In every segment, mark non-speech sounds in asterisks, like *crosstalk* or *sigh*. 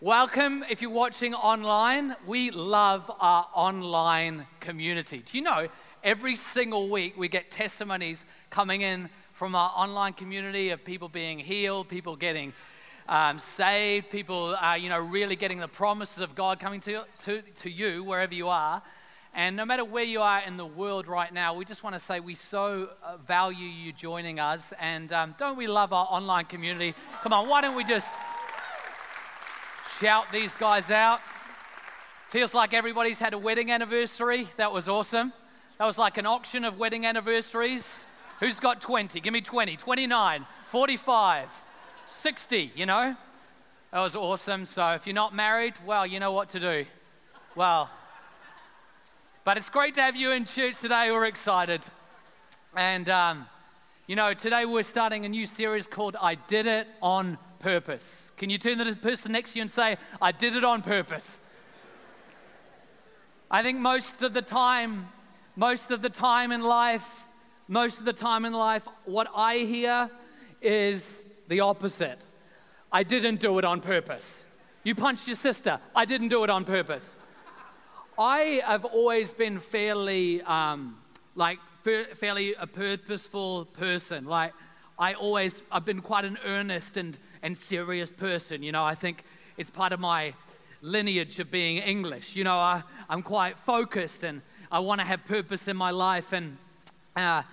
Welcome if you're watching online. We love our online community. Do you know every single week we get testimonies coming in from our online community of people being healed, people getting um, saved, people uh, you know really getting the promises of God coming to, to, to you wherever you are. And no matter where you are in the world right now, we just want to say we so uh, value you joining us. And um, don't we love our online community? Come on, why don't we just shout these guys out? Feels like everybody's had a wedding anniversary. That was awesome. That was like an auction of wedding anniversaries. Who's got 20? Give me 20, 29, 45, 60, you know? That was awesome. So if you're not married, well, you know what to do. Well, but it's great to have you in church today. We're excited. And, um, you know, today we're starting a new series called I Did It on Purpose. Can you turn to the person next to you and say, I did it on purpose? I think most of the time, most of the time in life, most of the time in life, what I hear is the opposite. I didn't do it on purpose. You punched your sister. I didn't do it on purpose. I have always been fairly, um, like, fairly a purposeful person. Like, I always, I've been quite an earnest and, and serious person. You know, I think it's part of my lineage of being English. You know, I, I'm quite focused and I want to have purpose in my life. And uh,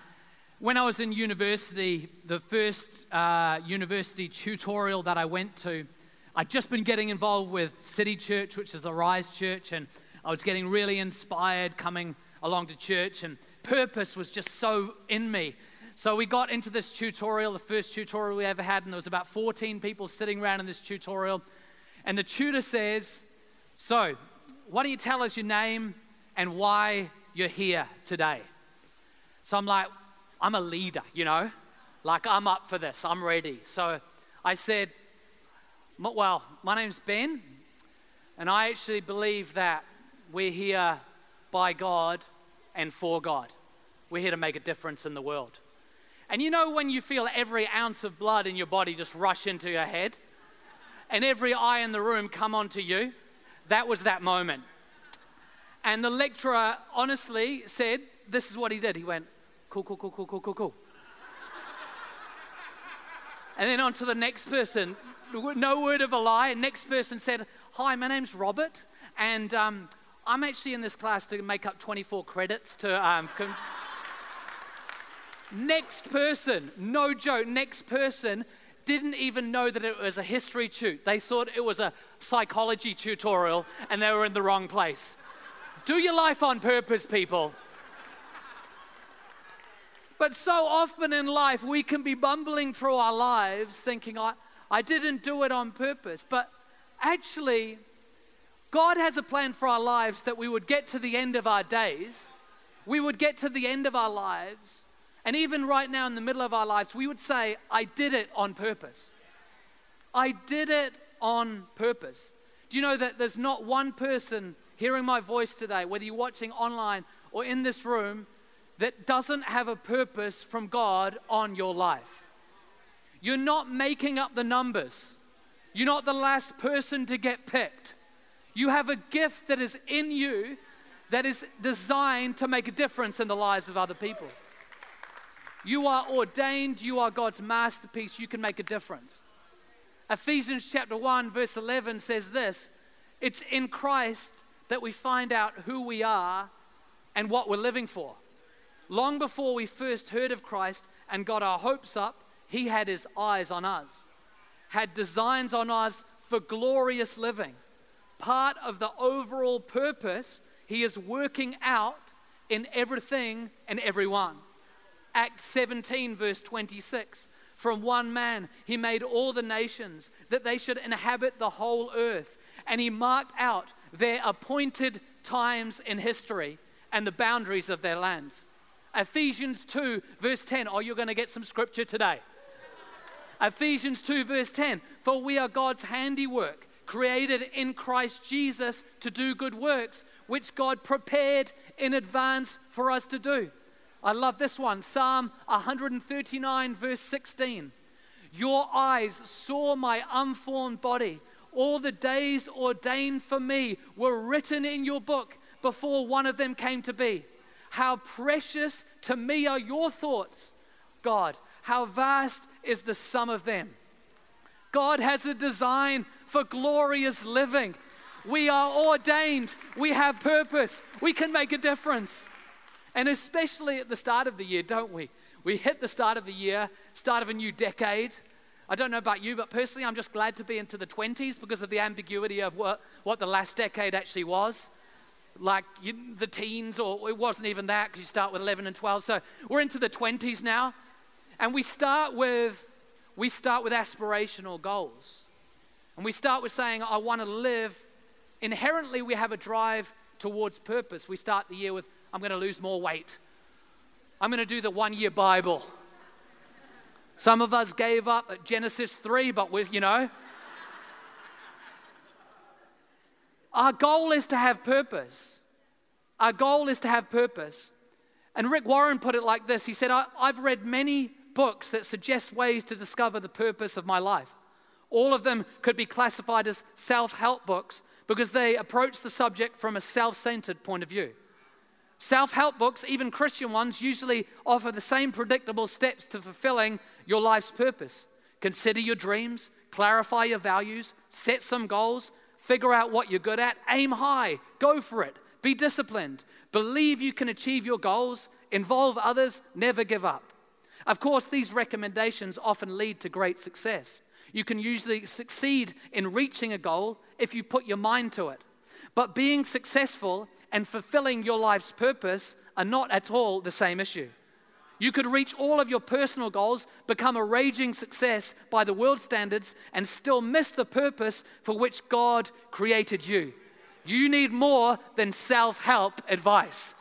when I was in university, the first uh, university tutorial that I went to, I'd just been getting involved with City Church, which is Arise Church, and I was getting really inspired coming along to church, and purpose was just so in me. So we got into this tutorial, the first tutorial we ever had, and there was about 14 people sitting around in this tutorial. And the tutor says, So, why don't you tell us your name and why you're here today? So I'm like, I'm a leader, you know? Like, I'm up for this, I'm ready. So I said, Well, my name's Ben, and I actually believe that we're here by God and for God. We're here to make a difference in the world. And you know when you feel every ounce of blood in your body just rush into your head and every eye in the room come onto you? That was that moment. And the lecturer honestly said, This is what he did. He went, Cool, cool, cool, cool, cool, cool, cool. and then on to the next person. No word of a lie. Next person said, Hi, my name's Robert, and um, I'm actually in this class to make up 24 credits to. Um, next person, no joke, next person didn't even know that it was a history tute. They thought it was a psychology tutorial and they were in the wrong place. Do your life on purpose, people. But so often in life, we can be bumbling through our lives thinking, I, I didn't do it on purpose. But actually, God has a plan for our lives that we would get to the end of our days, we would get to the end of our lives, and even right now in the middle of our lives, we would say, I did it on purpose. I did it on purpose. Do you know that there's not one person hearing my voice today, whether you're watching online or in this room, that doesn't have a purpose from God on your life? You're not making up the numbers. You're not the last person to get picked. You have a gift that is in you that is designed to make a difference in the lives of other people. You are ordained, you are God's masterpiece, you can make a difference. Ephesians chapter 1, verse 11 says this It's in Christ that we find out who we are and what we're living for. Long before we first heard of Christ and got our hopes up, He had His eyes on us, had designs on us for glorious living part of the overall purpose he is working out in everything and everyone. Acts 17, verse 26. From one man he made all the nations that they should inhabit the whole earth, and he marked out their appointed times in history and the boundaries of their lands. Ephesians 2, verse 10. Oh, you're going to get some scripture today. Ephesians 2, verse 10. For we are God's handiwork created in Christ Jesus to do good works, which God prepared in advance for us to do. I love this one Psalm 139, verse 16. Your eyes saw my unformed body. All the days ordained for me were written in your book before one of them came to be. How precious to me are your thoughts, God. How vast is the sum of them. God has a design for glorious living. We are ordained, we have purpose, we can make a difference. And especially at the start of the year, don't we? We hit the start of the year, start of a new decade. I don't know about you, but personally, I'm just glad to be into the 20s because of the ambiguity of what, what the last decade actually was like you, the teens, or it wasn't even that because you start with 11 and 12. So we're into the 20s now, and we start with we start with aspirational goals, and we start with saying, "I want to live." Inherently, we have a drive towards purpose. We start the year with, "I'm going to lose more weight. I'm going to do the one-year Bible." Some of us gave up at Genesis 3, but with, you know, Our goal is to have purpose. Our goal is to have purpose. And Rick Warren put it like this He said, I've read many books that suggest ways to discover the purpose of my life. All of them could be classified as self help books because they approach the subject from a self centered point of view. Self help books, even Christian ones, usually offer the same predictable steps to fulfilling your life's purpose. Consider your dreams, clarify your values, set some goals, Figure out what you're good at, aim high, go for it, be disciplined, believe you can achieve your goals, involve others, never give up. Of course, these recommendations often lead to great success. You can usually succeed in reaching a goal if you put your mind to it. But being successful and fulfilling your life's purpose are not at all the same issue. You could reach all of your personal goals, become a raging success by the world standards, and still miss the purpose for which God created you. You need more than self help advice.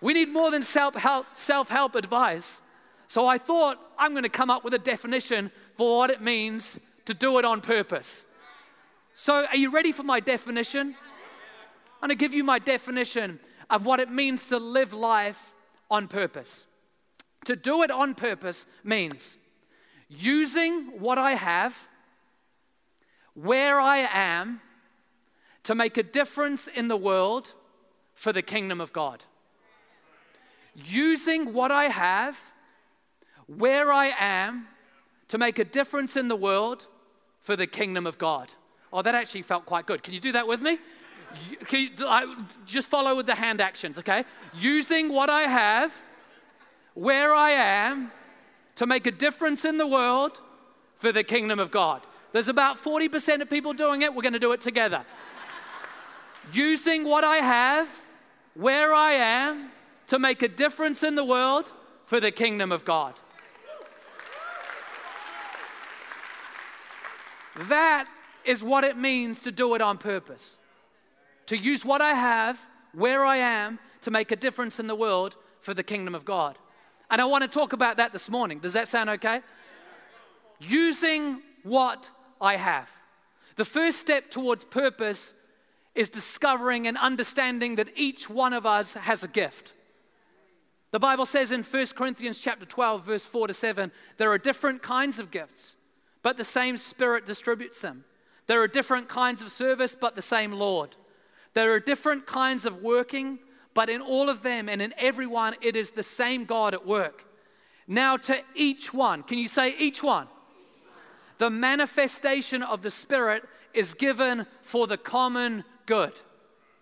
We need more than self help self-help advice. So I thought I'm going to come up with a definition for what it means to do it on purpose. So, are you ready for my definition? I'm going to give you my definition of what it means to live life on purpose. To do it on purpose means using what I have, where I am, to make a difference in the world for the kingdom of God. Using what I have, where I am, to make a difference in the world for the kingdom of God. Oh, that actually felt quite good. Can you do that with me? You, I, just follow with the hand actions, okay? Using what I have where I am to make a difference in the world for the kingdom of God. There's about 40% of people doing it. We're going to do it together. *laughs* Using what I have, where I am, to make a difference in the world for the kingdom of God. That is what it means to do it on purpose. To use what I have, where I am, to make a difference in the world for the kingdom of God. And I want to talk about that this morning. Does that sound okay? Using what I have. The first step towards purpose is discovering and understanding that each one of us has a gift. The Bible says in 1 Corinthians chapter 12 verse 4 to 7, there are different kinds of gifts, but the same spirit distributes them. There are different kinds of service, but the same Lord. There are different kinds of working, but in all of them and in everyone, it is the same God at work. Now, to each one, can you say each one? The manifestation of the Spirit is given for the common good.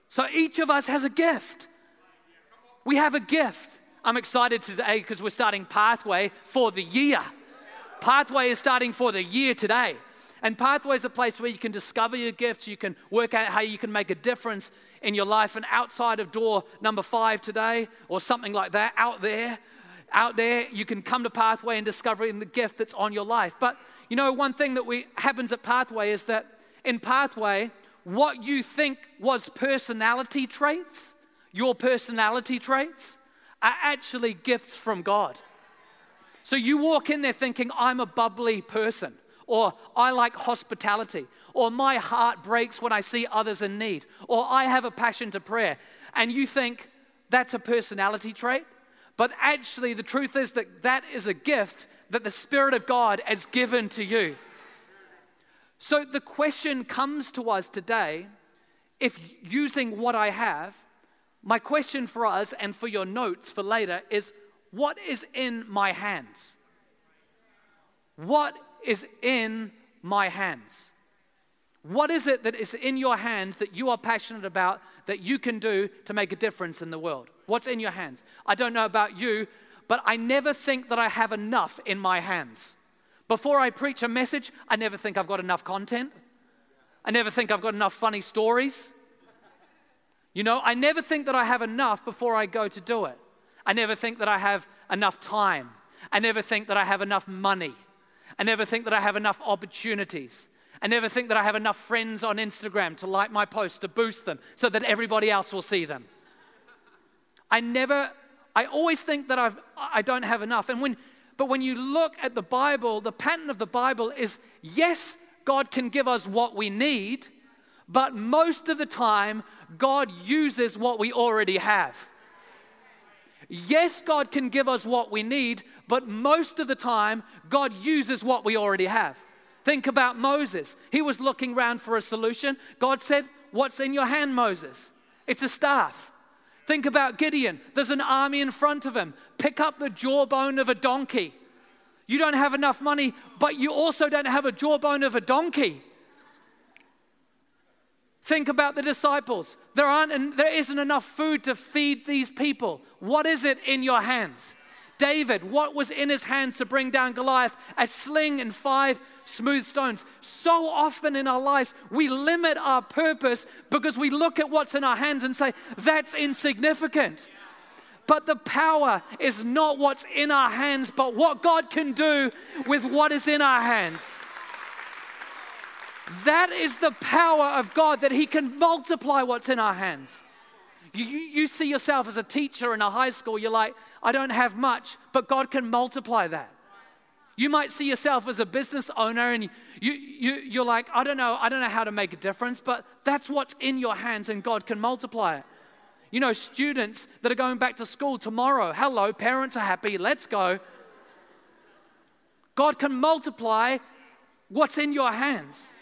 So each of us has a gift. We have a gift. I'm excited today because we're starting Pathway for the year. Pathway is starting for the year today. And Pathway is a place where you can discover your gifts, you can work out how you can make a difference in your life. And outside of door number five today, or something like that, out there, out there, you can come to Pathway and discover in the gift that's on your life. But you know, one thing that we happens at Pathway is that in Pathway, what you think was personality traits, your personality traits, are actually gifts from God. So you walk in there thinking, I'm a bubbly person, or I like hospitality, or my heart breaks when I see others in need, or I have a passion to prayer, and you think that's a personality trait, but actually the truth is that that is a gift that the Spirit of God has given to you. So the question comes to us today if using what I have, my question for us and for your notes for later is what is in my hands? What is in my hands? What is it that is in your hands that you are passionate about that you can do to make a difference in the world? What's in your hands? I don't know about you, but I never think that I have enough in my hands. Before I preach a message, I never think I've got enough content. I never think I've got enough funny stories. You know, I never think that I have enough before I go to do it. I never think that I have enough time. I never think that I have enough money. I never think that I have enough opportunities. I never think that I have enough friends on Instagram to like my posts, to boost them, so that everybody else will see them. I never, I always think that I've, I don't have enough. And when, but when you look at the Bible, the pattern of the Bible is yes, God can give us what we need, but most of the time, God uses what we already have. Yes, God can give us what we need, but most of the time, God uses what we already have. Think about Moses. He was looking around for a solution. God said, What's in your hand, Moses? It's a staff. Think about Gideon. There's an army in front of him. Pick up the jawbone of a donkey. You don't have enough money, but you also don't have a jawbone of a donkey. Think about the disciples. There, aren't, there isn't enough food to feed these people. What is it in your hands? David, what was in his hands to bring down Goliath? A sling and five smooth stones. So often in our lives, we limit our purpose because we look at what's in our hands and say, that's insignificant. But the power is not what's in our hands, but what God can do with what is in our hands. That is the power of God that He can multiply what's in our hands. You, you, see yourself as a teacher in a high school, you're like, I don't have much, but God can multiply that. You might see yourself as a business owner and you, you, you're like, I don't know, I don't know how to make a difference, but that's what's in your hands and God can multiply it. You know, students that are going back to school tomorrow, hello, parents are happy, let's go. God can multiply what's in your hands.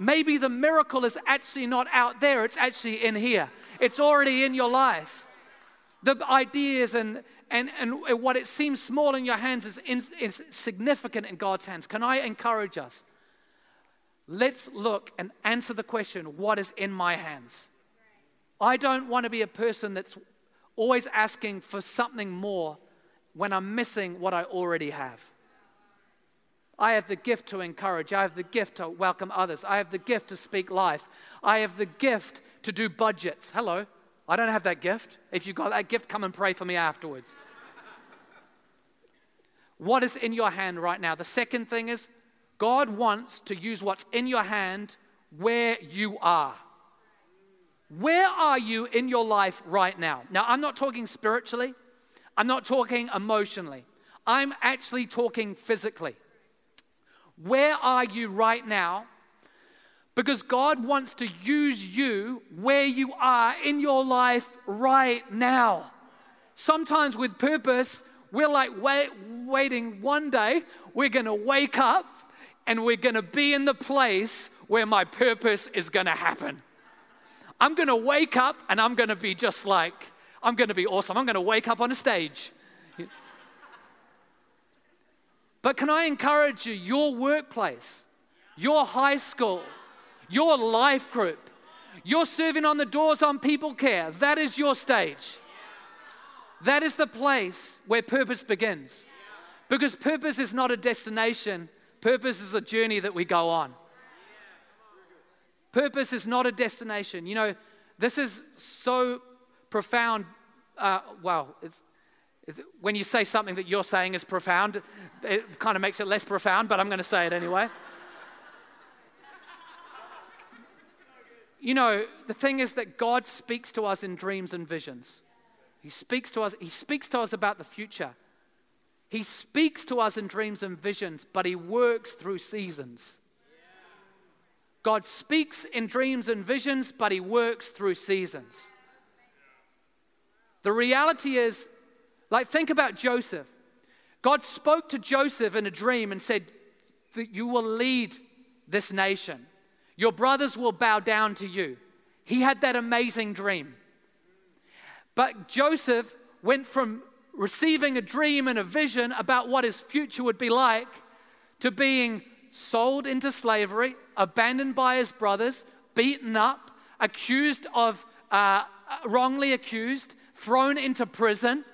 Maybe the miracle is actually not out there, it's actually in here. It's already in your life. The ideas and, and, and what it seems small in your hands is, in, is significant in God's hands. Can I encourage us? Let's look and answer the question what is in my hands? I don't want to be a person that's always asking for something more when I'm missing what I already have. I have the gift to encourage. I have the gift to welcome others. I have the gift to speak life. I have the gift to do budgets. Hello. I don't have that gift. If you've got that gift, come and pray for me afterwards. what is in your hand right now? The second thing is God wants to use what's in your hand where you are. Where are you in your life right now? Now, I'm not talking spiritually, I'm not talking emotionally, I'm actually talking physically. Where are you right now? Because God wants to use you where you are in your life right now. Sometimes with purpose, we're like wait, waiting one day, we're gonna wake up and we're gonna be in the place where my purpose is gonna happen. I'm gonna wake up and I'm gonna be just like, I'm gonna be awesome. I'm gonna wake up on a stage but can I encourage you, your workplace, your high school, your life group, you're serving on the doors on people care, that is your stage. That is the place where purpose begins. Because purpose is not a destination, purpose is a journey that we go on. Purpose is not a destination. You know, this is so profound. Uh, well, it's, when you say something that you're saying is profound, it kind of makes it less profound, but I'm going to say it anyway. you know, the thing is that God speaks to us in dreams and visions. He speaks to us, he speaks to us about the future. He speaks to us in dreams and visions, but he works through seasons. God speaks in dreams and visions, but he works through seasons. The reality is, like, think about Joseph. God spoke to Joseph in a dream and said that you will lead this nation. Your brothers will bow down to you. He had that amazing dream. But Joseph went from receiving a dream and a vision about what his future would be like to being sold into slavery, abandoned by his brothers, beaten up, accused of, uh, wrongly accused, thrown into prison.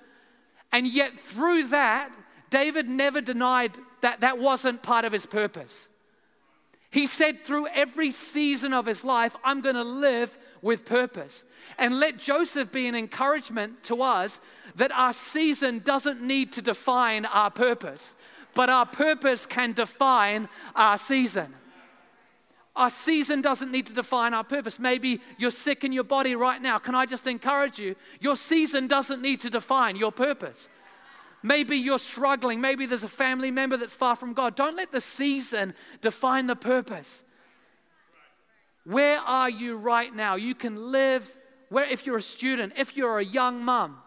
And yet, through that, David never denied that that wasn't part of his purpose. He said through every season of his life, I'm going to live with purpose. And let Joseph be an encouragement to us that our season doesn't need to define our purpose, but our purpose can define our season. Our season doesn't need to define our purpose. Maybe you're sick in your body right now. Can I just encourage you? Your season doesn't need to define your purpose. Maybe you're struggling. Maybe there's a family member that's far from God. Don't let the season define the purpose. Where are you right now? You can live where if you're a student, if you're a young mom.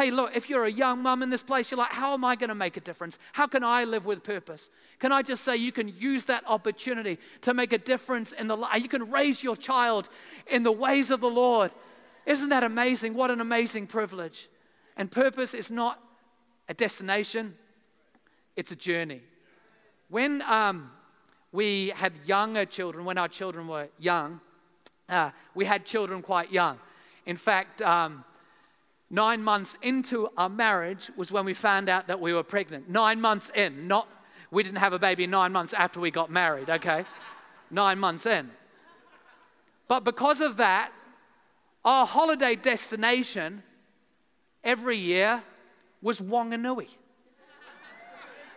Hey, look, if you're a young mom in this place, you're like, how am I going to make a difference? How can I live with purpose? Can I just say you can use that opportunity to make a difference in the life? You can raise your child in the ways of the Lord. Isn't that amazing? What an amazing privilege. And purpose is not a destination, it's a journey. When um, we had younger children, when our children were young, uh, we had children quite young. In fact, um, nine months into our marriage was when we found out that we were pregnant. Nine months in, not we didn't have a baby nine months after we got married, okay? nine months in. But because of that, our holiday destination every year was Wanganui.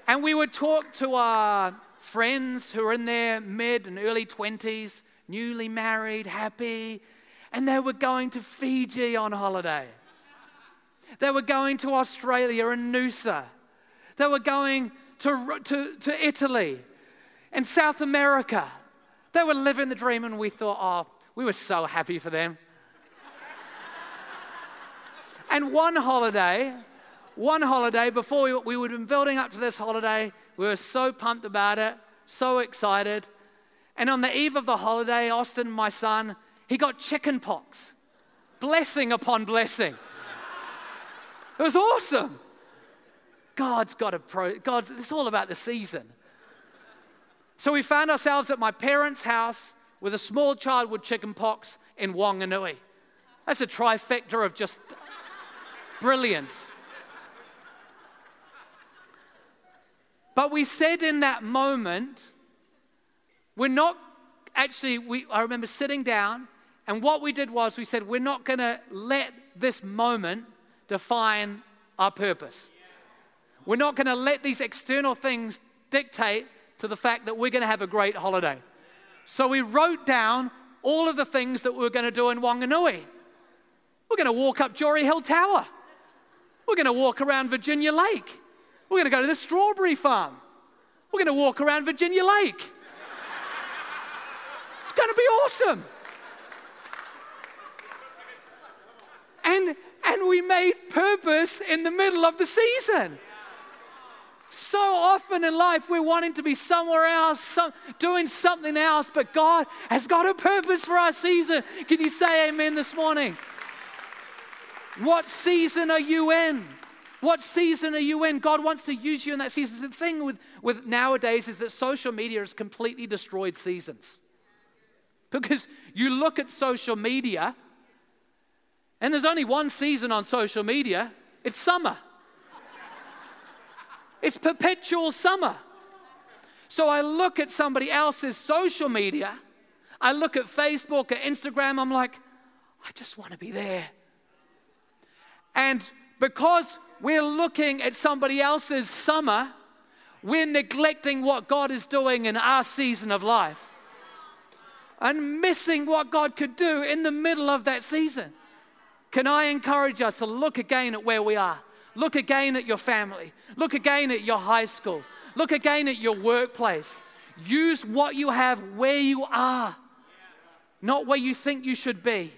And we would talk to our friends who were in their mid and early 20s, newly married, happy, and they were going to Fiji on holiday. They were going to Australia and Noosa. They were going to, to, to Italy and South America. They were living the dream, and we thought, oh, we were so happy for them. *laughs* and one holiday, one holiday before we, we would have been building up to this holiday, we were so pumped about it, so excited. And on the eve of the holiday, Austin, my son, he got chicken pox. Blessing upon blessing. It was awesome. God's got a pro, God's, it's all about the season. So we found ourselves at my parents' house with a small child with chicken pox in Wanganui. That's a trifecta of just brilliance. But we said in that moment, we're not actually, we, I remember sitting down, and what we did was we said, we're not going to let this moment define our purpose. We're not going to let these external things dictate to the fact that we're going to have a great holiday. So we wrote down all of the things that we we're going to do in Wanganui. We're going to walk up Durie Hill Tower. We're going to walk around Virginia Lake. We're going to go to the strawberry farm. We're going to walk around Virginia Lake. It's going to be awesome. And, and we made purpose in the middle of the season. So often in life, we're wanting to be somewhere else, some, doing something else, but God has got a purpose for our season. Can you say amen this morning? What season are you in? What season are you in? God wants to use you in that season. The thing with, with nowadays is that social media has completely destroyed seasons. Because you look at social media, and there's only one season on social media it's summer. It's perpetual summer. So I look at somebody else's social media, I look at Facebook or Instagram, I'm like, I just want to be there. And because we're looking at somebody else's summer, we're neglecting what God is doing in our season of life and missing what God could do in the middle of that season. Can I encourage us to look again at where we are? Look again at your family. Look again at your high school. Look again at your workplace. Use what you have where you are, not where you think you should be.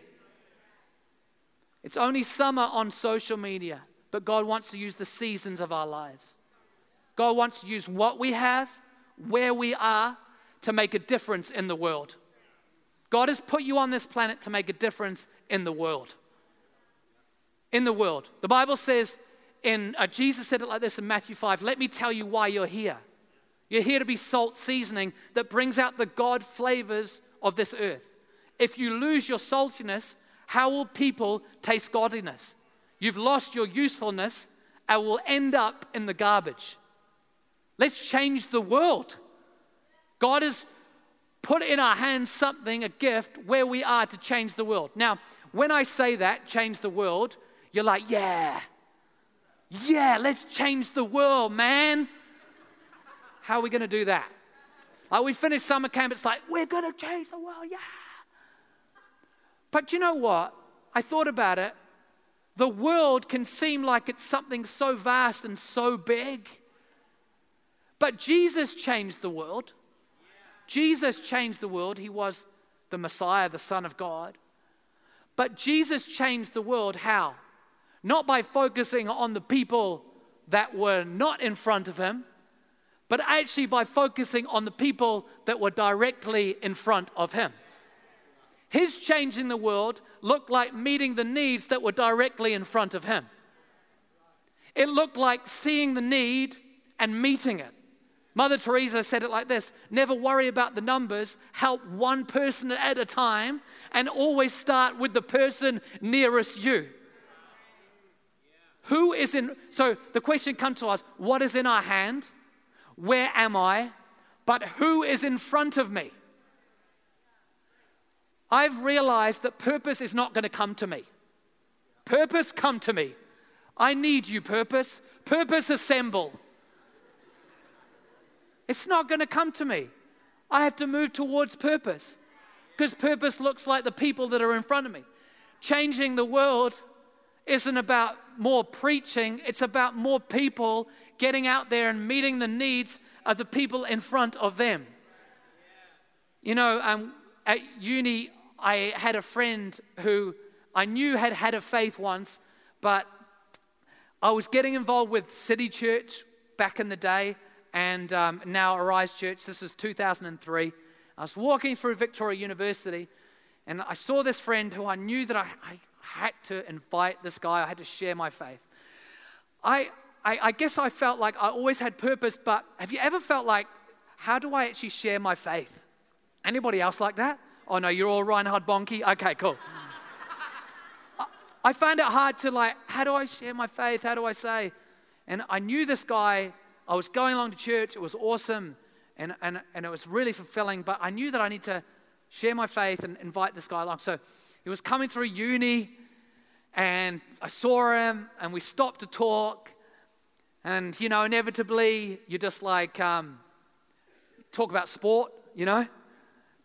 It's only summer on social media but God wants to use the seasons of our lives. God wants to use what we have, where we are, to make a difference in the world. God has put you on this planet to make a difference in the world. In the world. The Bible says, in uh, Jesus said it like this in Matthew 5 let me tell you why you're here. You're here to be salt seasoning that brings out the God flavors of this earth. If you lose your saltiness, how will people taste godliness? You've lost your usefulness and will end up in the garbage. Let's change the world. God has put in our hands something, a gift, where we are to change the world. Now, when I say that, change the world, you're like, yeah, yeah, let's change the world, man. How are we going to do that? Like, we finished summer camp, it's like, we're going to change the world, yeah. But you know what? I thought about it. The world can seem like it's something so vast and so big. But Jesus changed the world. Jesus changed the world. He was the Messiah, the Son of God. But Jesus changed the world how? Not by focusing on the people that were not in front of him, but actually by focusing on the people that were directly in front of him. His changing the world looked like meeting the needs that were directly in front of him. It looked like seeing the need and meeting it. Mother Teresa said it like this Never worry about the numbers, help one person at a time, and always start with the person nearest you. Who is in, so the question comes to us what is in our hand? Where am I? But who is in front of me? I've realized that purpose is not going to come to me. Purpose, come to me. I need you, purpose. Purpose, assemble. It's not going to come to me. I have to move towards purpose because purpose looks like the people that are in front of me. Changing the world isn't about more preaching, it's about more people getting out there and meeting the needs of the people in front of them. You know, um, at uni, I had a friend who I knew had had a faith once, but I was getting involved with City Church back in the day and um, now Arise Church. This was 2003. I was walking through Victoria University and I saw this friend who I knew that I, I had to invite this guy, I had to share my faith. I, I, I guess I felt like I always had purpose, but have you ever felt like, how do I actually share my faith? Anybody else like that? Oh no, you're all Reinhard Bonnke? Okay, cool. I found it hard to like, how do I share my faith? How do I say? And I knew this guy, I was going along to church, it was awesome, and, and, and it was really fulfilling, but I knew that I need to share my faith and invite this guy along. So he was coming through uni, and I saw him, and we stopped to talk. And, you know, inevitably, you just like um, talk about sport, you know,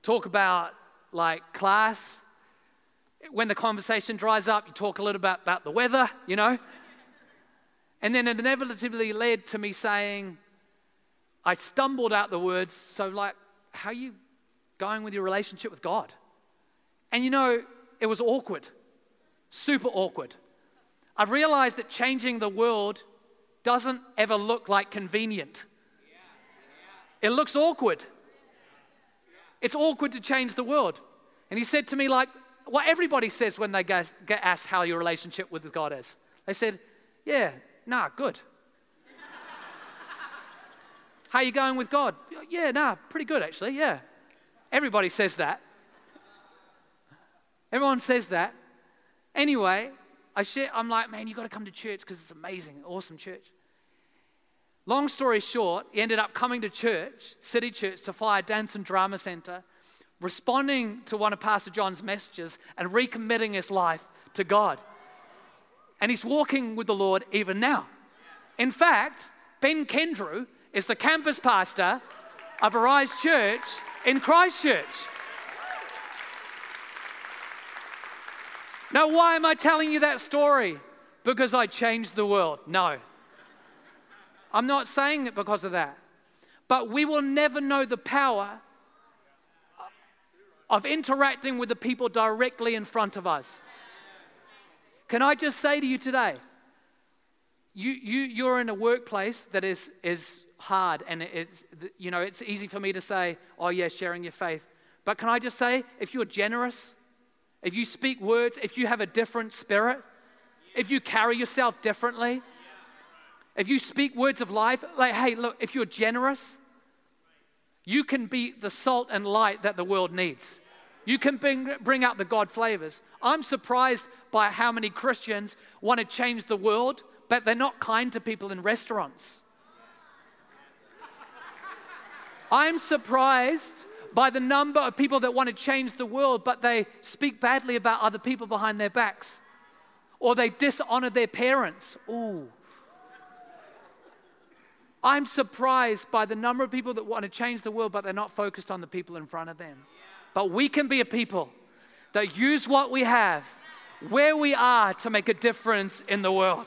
talk about like class. When the conversation dries up, you talk a little bit about the weather, you know. And then it inevitably led to me saying, I stumbled out the words, so like, how are you going with your relationship with God? And you know, it was awkward, super awkward. I've realized that changing the world doesn't ever look like convenient. It looks awkward. It's awkward to change the world. And he said to me, like what everybody says when they get asked how your relationship with God is. They said, Yeah, nah, good. how you going with God? Yeah, nah, pretty good actually, yeah. Everybody says that. Everyone says that. Anyway, I share, I'm like, man, you've got to come to church because it's amazing, awesome church. Long story short, he ended up coming to church, City Church, to Fire Dance and Drama Center, responding to one of Pastor John's messages and recommitting his life to God. And he's walking with the Lord even now. In fact, Ben Kendrew is the campus pastor of Arise Church in Christchurch. Now, why am I telling you that story? Because I changed the world. No. I'm not saying it because of that. But we will never know the power of interacting with the people directly in front of us. Can I just say to you today, you, you, you're in a workplace that is, is hard and it's, you know, it's easy for me to say, oh, yeah, sharing your faith. But can I just say, if you're generous, if you speak words, if you have a different spirit, if you carry yourself differently, if you speak words of life, like, hey, look, if you're generous, you can be the salt and light that the world needs. You can bring, bring out the God flavors. I'm surprised by how many Christians want to change the world, but they're not kind to people in restaurants. I'm surprised by the number of people that want to change the world, but they speak badly about other people behind their backs. Or they dishonor their parents. Ooh. I'm surprised by the number of people that want to change the world, but they're not focused on the people in front of them. But we can be a people that use what we have, where we are, to make a difference in the world.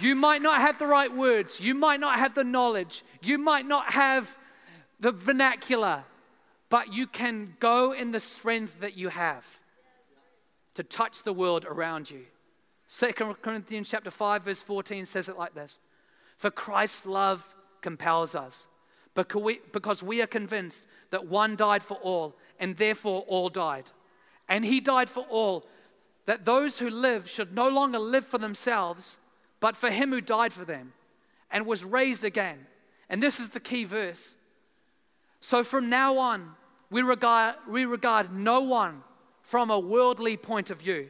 You might not have the right words, you might not have the knowledge, you might not have the vernacular, but you can go in the strength that you have to touch the world around you. 2 Corinthians chapter 5 verse 14 says it like this. For Christ's love compels us, because we are convinced that one died for all, and therefore all died. And he died for all, that those who live should no longer live for themselves, but for him who died for them and was raised again. And this is the key verse. So from now on, we regard, we regard no one from a worldly point of view.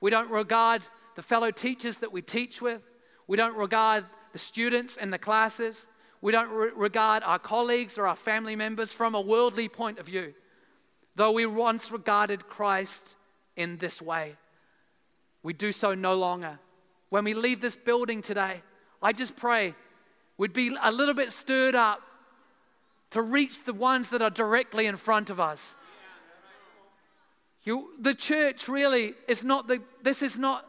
We don't regard the fellow teachers that we teach with. We don't regard the students in the classes. We don't re- regard our colleagues or our family members from a worldly point of view, though we once regarded Christ in this way. We do so no longer. When we leave this building today, I just pray we'd be a little bit stirred up to reach the ones that are directly in front of us. You, the church really is not the, this is not,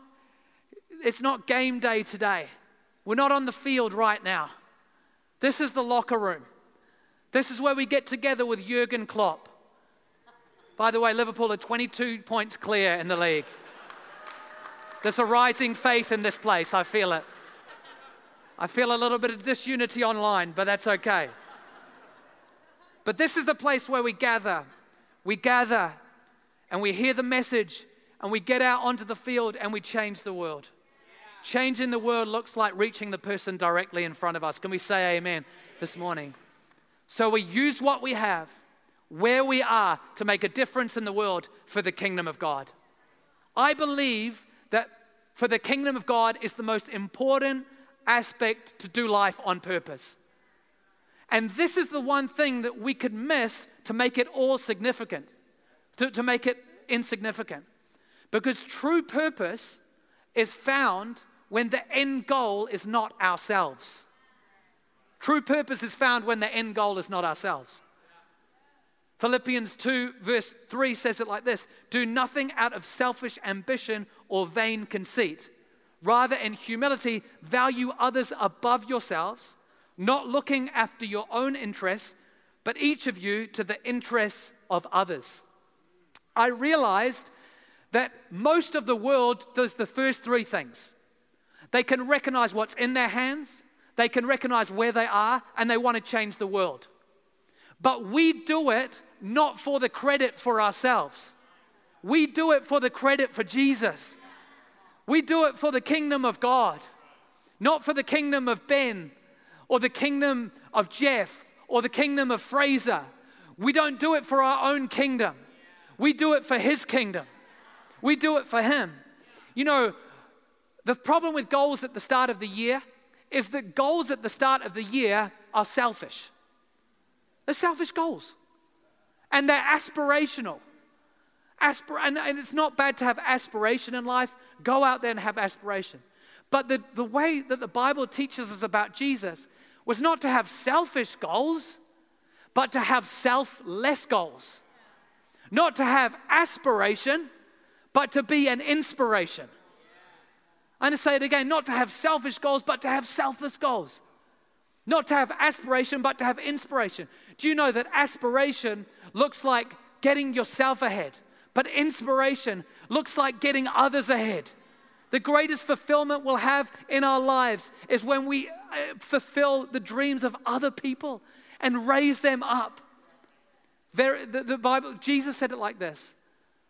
it's not game day today. We're not on the field right now. This is the locker room. This is where we get together with Jurgen Klopp. By the way, Liverpool are 22 points clear in the league. There's a rising faith in this place. I feel it. I feel a little bit of disunity online, but that's okay. But this is the place where we gather. We gather and we hear the message and we get out onto the field and we change the world. Changing the world looks like reaching the person directly in front of us. Can we say amen this morning? So we use what we have, where we are, to make a difference in the world for the kingdom of God. I believe that for the kingdom of God is the most important aspect to do life on purpose. And this is the one thing that we could miss to make it all significant, to, to make it insignificant. Because true purpose is found when the end goal is not ourselves. True purpose is found when the end goal is not ourselves. Philippians 2, verse 3 says it like this Do nothing out of selfish ambition or vain conceit. Rather, in humility, value others above yourselves, not looking after your own interests, but each of you to the interests of others. I realized that most of the world does the first three things they can recognize what's in their hands, they can recognize where they are, and they want to change the world. But we do it not for the credit for ourselves. We do it for the credit for Jesus. We do it for the kingdom of God, not for the kingdom of Ben or the kingdom of Jeff or the kingdom of Fraser. We don't do it for our own kingdom. We do it for his kingdom. We do it for him. You know, the problem with goals at the start of the year is that goals at the start of the year are selfish. They're selfish goals. And they're aspirational. Aspir- and, and it's not bad to have aspiration in life. Go out there and have aspiration. But the, the way that the Bible teaches us about Jesus was not to have selfish goals, but to have selfless goals. Not to have aspiration, but to be an inspiration. I'm going to say it again not to have selfish goals, but to have selfless goals. Not to have aspiration, but to have inspiration. Do you know that aspiration looks like getting yourself ahead, but inspiration looks like getting others ahead? The greatest fulfillment we'll have in our lives is when we uh, fulfill the dreams of other people and raise them up. The, the Bible, Jesus said it like this.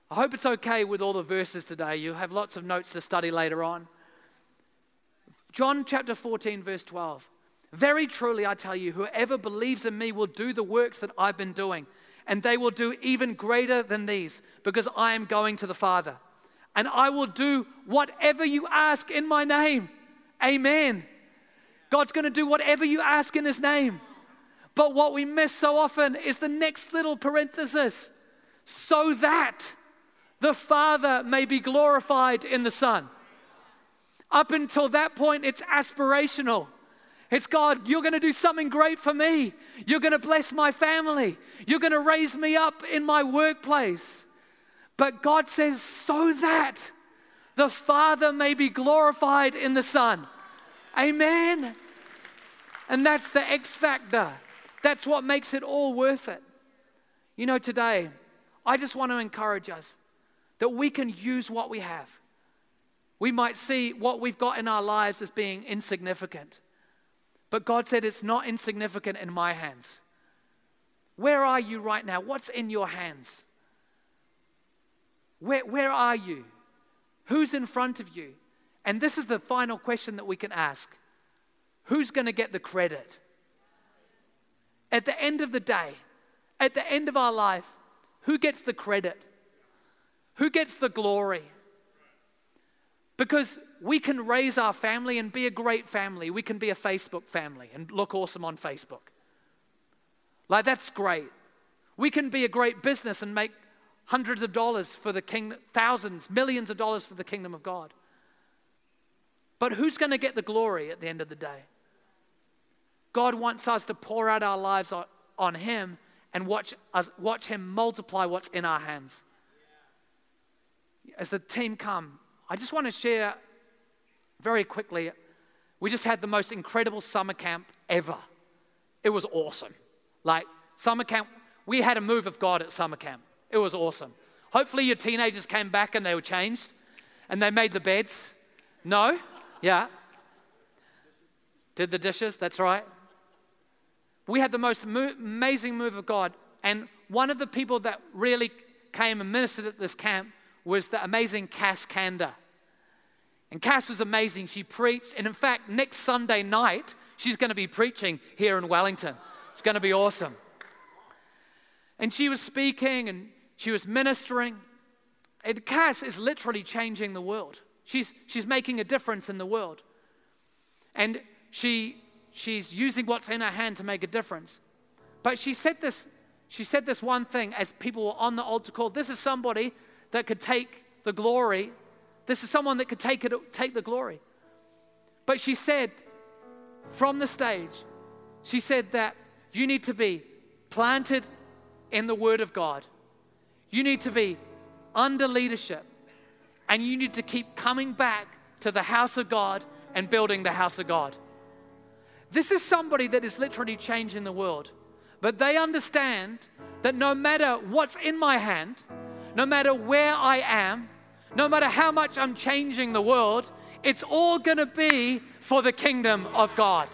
I hope it's okay with all the verses today. You have lots of notes to study later on. John chapter 14, verse 12. Very truly, I tell you, whoever believes in me will do the works that I've been doing, and they will do even greater than these, because I am going to the Father. And I will do whatever you ask in my name. Amen. God's going to do whatever you ask in his name. But what we miss so often is the next little parenthesis so that the Father may be glorified in the Son. Up until that point, it's aspirational. It's God, you're going to do something great for me. You're going to bless my family. You're going to raise me up in my workplace. But God says, so that the Father may be glorified in the Son. Amen. And that's the X factor. That's what makes it all worth it. You know, today, I just want to encourage us that we can use what we have. We might see what we've got in our lives as being insignificant. But God said it's not insignificant in my hands. Where are you right now? What's in your hands? Where, where are you? Who's in front of you? And this is the final question that we can ask Who's going to get the credit? At the end of the day, at the end of our life, who gets the credit? Who gets the glory? Because we can raise our family and be a great family. We can be a Facebook family and look awesome on Facebook. Like, that's great. We can be a great business and make hundreds of dollars for the kingdom, thousands, millions of dollars for the kingdom of God. But who's going to get the glory at the end of the day? God wants us to pour out our lives on, on Him and watch, us, watch Him multiply what's in our hands. As the team come, I just want to share very quickly. We just had the most incredible summer camp ever. It was awesome. Like, summer camp, we had a move of God at summer camp. It was awesome. Hopefully, your teenagers came back and they were changed and they made the beds. No? Yeah. Did the dishes? That's right. We had the most mo- amazing move of God. And one of the people that really came and ministered at this camp was the amazing Cass Kander. And Cass was amazing. She preached. And in fact, next Sunday night, she's going to be preaching here in Wellington. It's going to be awesome. And she was speaking and she was ministering. And Cass is literally changing the world. She's, she's making a difference in the world. And she, she's using what's in her hand to make a difference. But she said this, she said this one thing as people were on the altar call. This is somebody that could take the glory. This is someone that could take, it, take the glory. But she said from the stage, she said that you need to be planted in the Word of God. You need to be under leadership. And you need to keep coming back to the house of God and building the house of God. This is somebody that is literally changing the world. But they understand that no matter what's in my hand, no matter where I am, no matter how much I'm changing the world, it's all going to be for the kingdom of God.